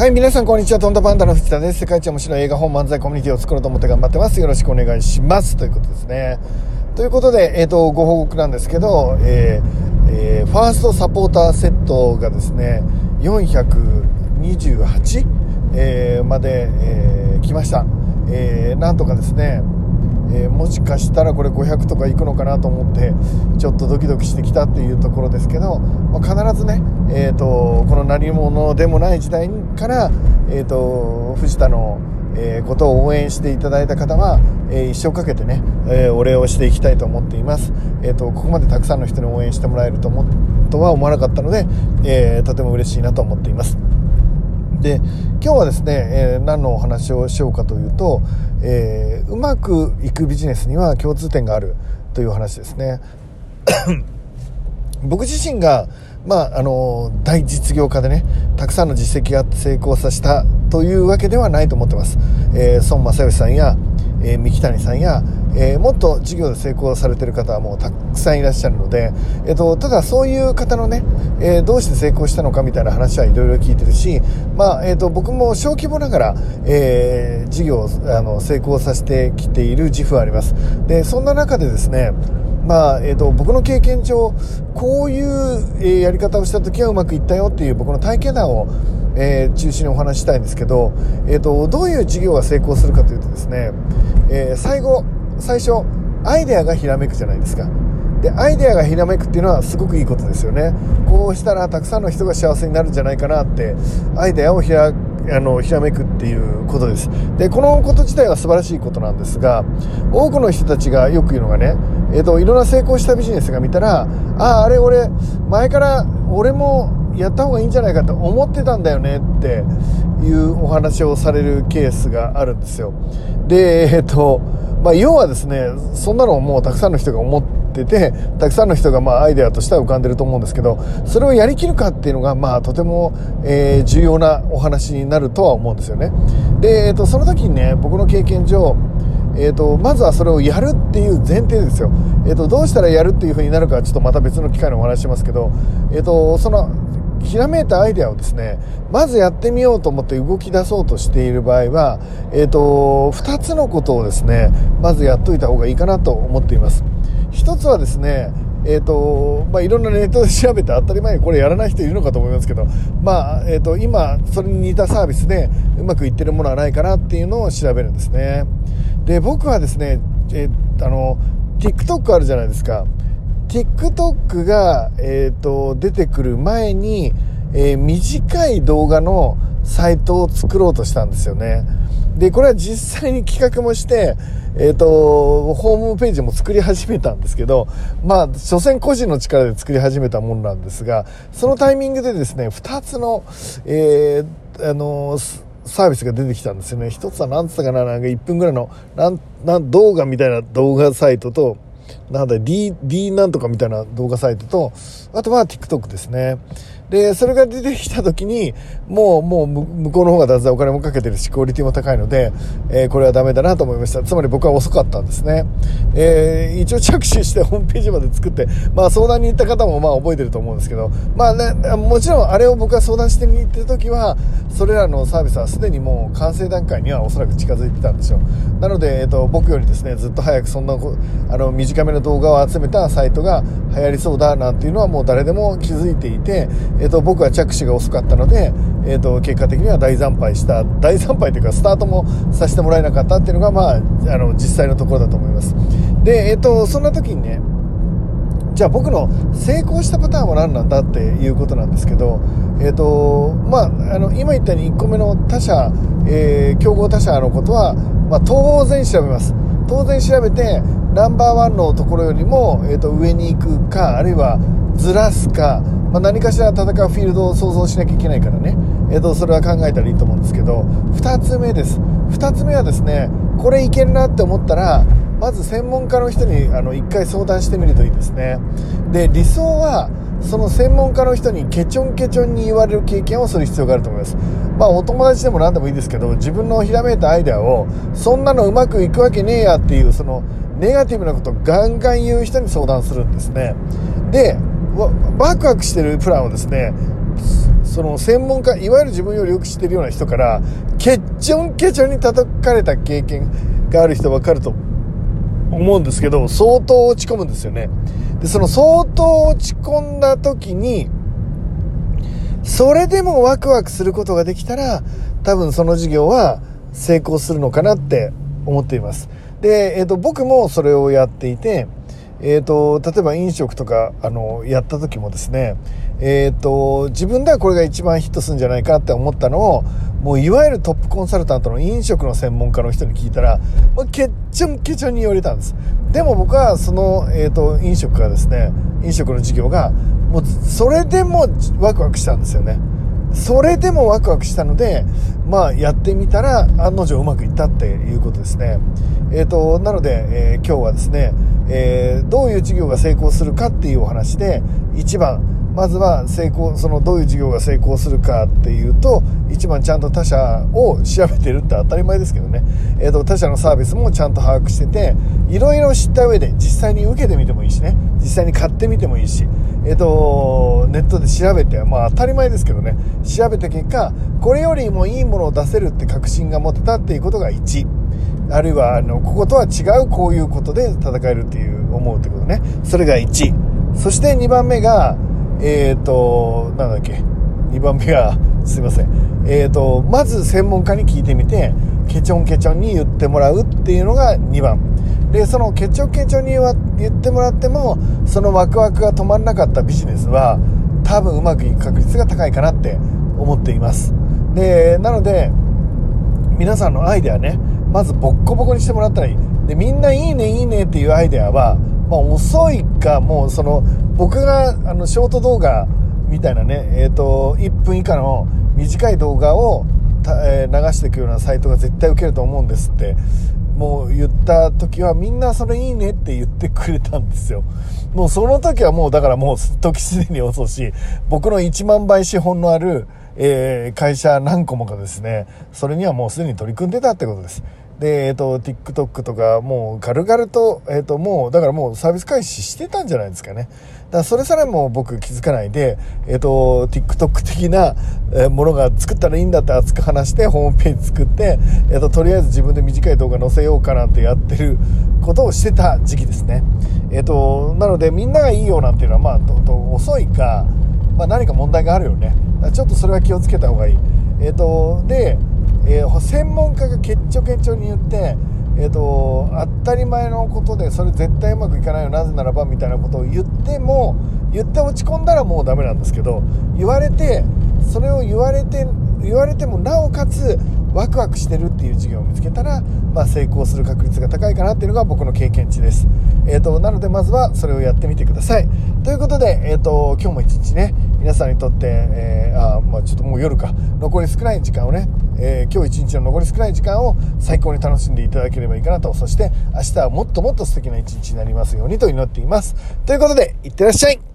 はい、皆さんこんにちは。トントパンダの藤田です。世界一面白い映画本漫才コミュニティを作ろうと思って頑張ってます。よろしくお願いします。ということですね。ということで、えっ、ー、と、ご報告なんですけど、えー、えー、ファーストサポーターセットがですね、428、え、まで、え、来ました。えー、なんとかですね、えー、もしかしたらこれ500とかいくのかなと思ってちょっとドキドキしてきたっていうところですけど、まあ、必ずね、えーと、この何者でもない時代から、えーと、藤田の、えー、ことを応援していただいた方は、えー、一生かけてね、え、お礼をしていきたいと思っています、えーと、ここまでたくさんの人に応援してもらえると思とは思わなかったので、えとても嬉しいなと思っています。で今日はですね、えー、何のお話をしようかというと、えー、うまくいくビジネスには共通点があるという話ですね。僕自身が、まあ、あの大実業家でねたくさんの実績が成功させたというわけではないと思ってます、えー、孫正義さんや、えー、三木谷さんや、えー、もっと事業で成功されてる方はもうたくさんいらっしゃるので、えーと、ただそういう方のね、えー、どうして成功したのかみたいな話はいろいろ聞いてるし、まあえーと、僕も小規模ながら、えー、事業をあの成功させてきている自負はあります。でそんな中でですねまあえーと、僕の経験上こういう、え、やり方をした時はうまくいったよっていう僕の体験談をえー、中心にお話したいんですけど、えーと、どういう事業が成功するかというとですね、えー、最後最初アイデアがひらめくじゃないですか。でアイデアがひらめくっていうのはすごくいいことですよね。こうしたらたくさんの人が幸せになるんじゃないかなってアイデアをひらあのひらめくっていうことです。でこのこと自体は素晴らしいことなんですが多くの人たちがよく言うのがね、えーと、いろんな成功したビジネスが見たらあああれ俺前から俺もやった方がいいんじゃないかと思ってたんだよねっていうお話をされるケースがあるんですよ。でえっ、とまあ、要はですねそんなのをもうたくさんの人が思っててたくさんの人がまあアイデアとしては浮かんでると思うんですけどそれをやりきるかっていうのがまあとても、えー、重要なお話になるとは思うんですよね。で、えーと、その時にね僕の経験上えーと、まずはそれをやるっていう前提ですよ、えーと、どうしたらやるっていう風になるかちょっとまた別の機会にお話ししますけど、えー、とそのひらめいたアイデアをですねまずやってみようと思って動き出そうとしている場合は、えーと、2つのことをですねまずやっといた方がいいかなと思っています。1つはですねえーとまあ、いろんなネットで調べて当たり前にこれやらない人いるのかと思いますけど、まあえーと、今それに似たサービスでうまくいってるものはないかなっていうのを調べるんですね。で僕はですね、えー、あの TikTok あるじゃないですか。TikTok が、えーと、出てくる前に、えー、短い動画のサイトを作ろうとしたんですよね。で、これは実際に企画もして、えっ、ー、と、ホームページも作り始めたんですけど、まあ、所詮個人の力で作り始めたものなんですが、そのタイミングでですね、2つの、えー、あのサービスが出てきたんですよね。一つは何つったかな、なんか1分ぐらいの、なん、なん動画みたいな動画サイトと、なんだ D、D なんとかみたいな動画サイトと、あとは TikTok ですね。で、それが出てきた時に、もう、もう向こうの方がだんだんお金もかけてるし、クオリティも高いので、えー、これはダメだなと思いました。つまり僕は遅かったんですね。えー、一応着手してホームページまで作って、まあ相談に行った方もまあ覚えてると思うんですけど、まあね、もちろんあれを僕が相談してみてる時は、それらのサービスはすでにもう完成段階にはおそらく近づいてたんですよ。なので、えっ、ー、と、僕よりですね、ずっと早くそんな、あの、短めの動画を集めたサイトが流行りそうだなんていうのはもう誰でも気づいていて、え、ー、と、僕は着手が遅かったので、え、ー、と、結果的には大惨敗した、大惨敗というか、スタートもさせてもらえなかったっていうのが、まあ、あの、実際のところだと思います。で、え、ー、と、そんな時にね、じゃあ僕の成功したパターンは何なんだっていうことなんですけど、え、ー、と、まあ、あの、今言ったように1個目の他社、えー、競合他社のことは、まあ、当然調べます。当然調べて、ナンバーワンのところよりも、えー、と上に行くかあるいはずらすか、まあ、何かしら戦うフィールドを想像しなきゃいけないからね、えー、とそれは考えたらいいと思うんですけど。2つ目です。2つ目はですねこれいけるなって思ったらまず専門家の人にあの1回相談してみるといいですね。で理想はその専門家の人にケチョンケチョンに言われる経験をする必要があると思います。まあお友達でも何でもいいですけど自分のひらめいたアイデアをそんなのうまくいくわけねえやっていうそのネガティブなことをガンガン言う人に相談するんですね。でワクワクしてるプランをですねその専門家いわゆる自分よりよく知ってるような人からケチョンケチョンに叩かれた経験がある人分かると思うんですけど相当落ち込むんですよね。でその相当落ち込んだ時にそれでもワクワクすることができたら多分その事業は成功するのかなって思っています。で、えーと、僕もそれをやっていてえーと、例えば飲食とかあのやった時もですね、えーと、自分ではこれが一番ヒットするんじゃないかって思ったのをもういわゆるトップコンサルタントの飲食の専門家の人に聞いたらもうケチョンケチョンに言われたんです。でも僕はその、えー、と飲食がですね飲食の事業がもうそれでもワクワクしたんですよね。それでもワクワクしたので、まあ、やってみたら案の定うまくいったっていうことですね。えっ、ー、と、なので、えー、今日はですね、えー、どういう授業が成功するかっていうお話で、1番、まずは成功、そのどういう事業が成功するかっていうと、一番ちゃんと他社を調べてるって当たり前ですけどね、えーと、他社のサービスもちゃんと把握してて、いろいろ知った上で実際に受けてみてもいいしね、実際に買ってみてもいいし、えっ、ー、と、ネットで調べて、まあ当たり前ですけどね、調べた結果、これよりもいいものを出せるって確信が持てたっていうことが1。あるいは、あの、こことは違うこういうことで戦えるっていう思うってことね。それが1。そして2番目が、えっ、ー、と、なんだっけ、2番目が、すいません。えっ、ー、と、まず専門家に聞いてみて、ケチョンケチョンに言ってもらうっていうのが2番。で、そのケチョンケチョンに言ってもらっても、そのワクワクが止まらなかったビジネスは、多分うまくいく確率が高いかなって思っています。で、なので、皆さんのアイデアね、まずボッコボコにしてもらったらいい。で、みんないいねいいねっていうアイデアは、まあ、遅いか、もうその、僕があのショート動画みたいなね、えっ、ー、と、1分以下の短い動画を、えー、流していくようなサイトが絶対受けると思うんですってもう言った時はみんなそれいいねって言ってくれたんですよ。もうその時はもうだからもう時すでに遅し僕の1万倍資本のある、えー、会社何個もがですねそれにはもうすでに取り組んでたってことです。で、えっ、ー、と、TikTok とか、もう、軽々と、えっ、ー、と、もう、だからもうサービス開始してたんじゃないですかね。だからそれさえも僕気づかないで、えっ、ー、と、TikTok 的なものが作ったらいいんだって熱く話して、ホームページ作って、えっ、と、とりあえず自分で短い動画載せようかなんてやってることをしてた時期ですね。えっ、と、なので、みんながいいよなんていうのは、まあ、とと遅いか、まあ、何か問題があるよね。ちょっとそれは気をつけた方がいい。えっ、と、で、えー、専門家がケッチョケチョに言って、えーと、当たり前のことでそれ絶対うまくいかないよなぜならばみたいなことを言っても言って落ち込んだらもうダメなんですけど言われてそれを言われて言われてもなおかつワクワクしてるっていう授業を見つけたら、まあ、成功する確率が高いかなっていうのが僕の経験値です、えーと、なのでまずはそれをやってみてください。ということで、えーと、今日も一日ね皆さんにとって、えー、あまあ、ちょっともう夜か。残り少ない時間をね、えー、今日一日の残り少ない時間を最高に楽しんでいただければいいかなと。そして明日はもっともっと素敵な一日になりますようにと祈っています。ということでいってらっしゃい。